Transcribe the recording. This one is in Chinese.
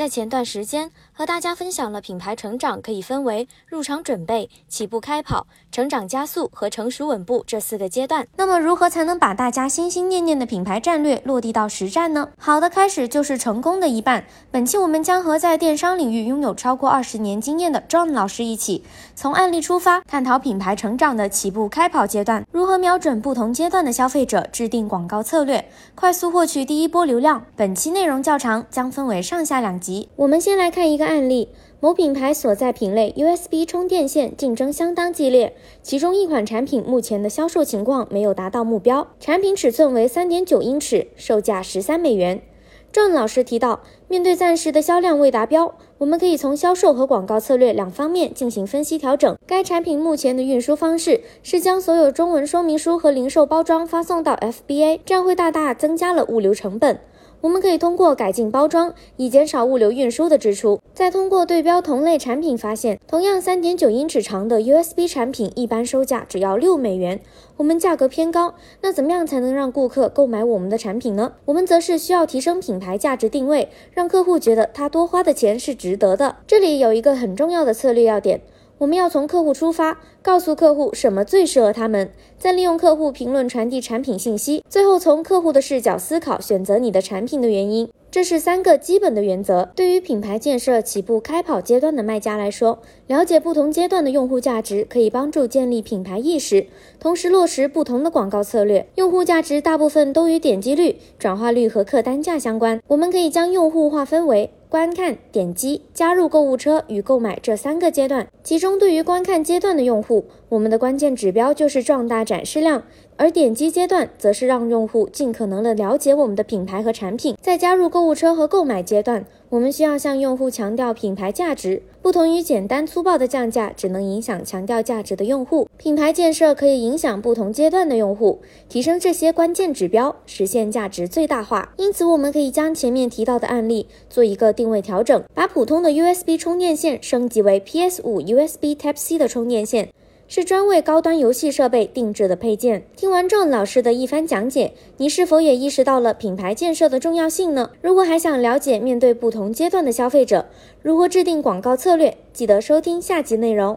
在前段时间和大家分享了品牌成长可以分为入场准备、起步开跑、成长加速和成熟稳步这四个阶段。那么如何才能把大家心心念念的品牌战略落地到实战呢？好的开始就是成功的一半。本期我们将和在电商领域拥有超过二十年经验的 John 老师一起，从案例出发，探讨品牌成长的起步开跑阶段，如何瞄准不同阶段的消费者制定广告策略，快速获取第一波流量。本期内容较长，将分为上下两集。我们先来看一个案例，某品牌所在品类 USB 充电线竞争相当激烈，其中一款产品目前的销售情况没有达到目标，产品尺寸为三点九英尺，售价十三美元。郑老师提到，面对暂时的销量未达标，我们可以从销售和广告策略两方面进行分析调整。该产品目前的运输方式是将所有中文说明书和零售包装发送到 FBA，这样会大大增加了物流成本。我们可以通过改进包装，以减少物流运输的支出。再通过对标同类产品，发现同样三点九英尺长的 USB 产品，一般售价只要六美元，我们价格偏高。那怎么样才能让顾客购买我们的产品呢？我们则是需要提升品牌价值定位，让客户觉得他多花的钱是值得的。这里有一个很重要的策略要点。我们要从客户出发，告诉客户什么最适合他们，再利用客户评论传递产品信息，最后从客户的视角思考选择你的产品的原因。这是三个基本的原则。对于品牌建设起步开跑阶段的卖家来说，了解不同阶段的用户价值，可以帮助建立品牌意识，同时落实不同的广告策略。用户价值大部分都与点击率、转化率和客单价相关。我们可以将用户划分为。观看、点击、加入购物车与购买这三个阶段，其中对于观看阶段的用户，我们的关键指标就是壮大展示量；而点击阶段则是让用户尽可能的了解我们的品牌和产品。在加入购物车和购买阶段，我们需要向用户强调品牌价值，不同于简单粗暴的降价，只能影响强调价值的用户。品牌建设可以影响不同阶段的用户，提升这些关键指标，实现价值最大化。因此，我们可以将前面提到的案例做一个定位调整，把普通的 USB 充电线升级为 PS5 USB Type C 的充电线。是专为高端游戏设备定制的配件。听完郑老师的一番讲解，你是否也意识到了品牌建设的重要性呢？如果还想了解面对不同阶段的消费者如何制定广告策略，记得收听下集内容。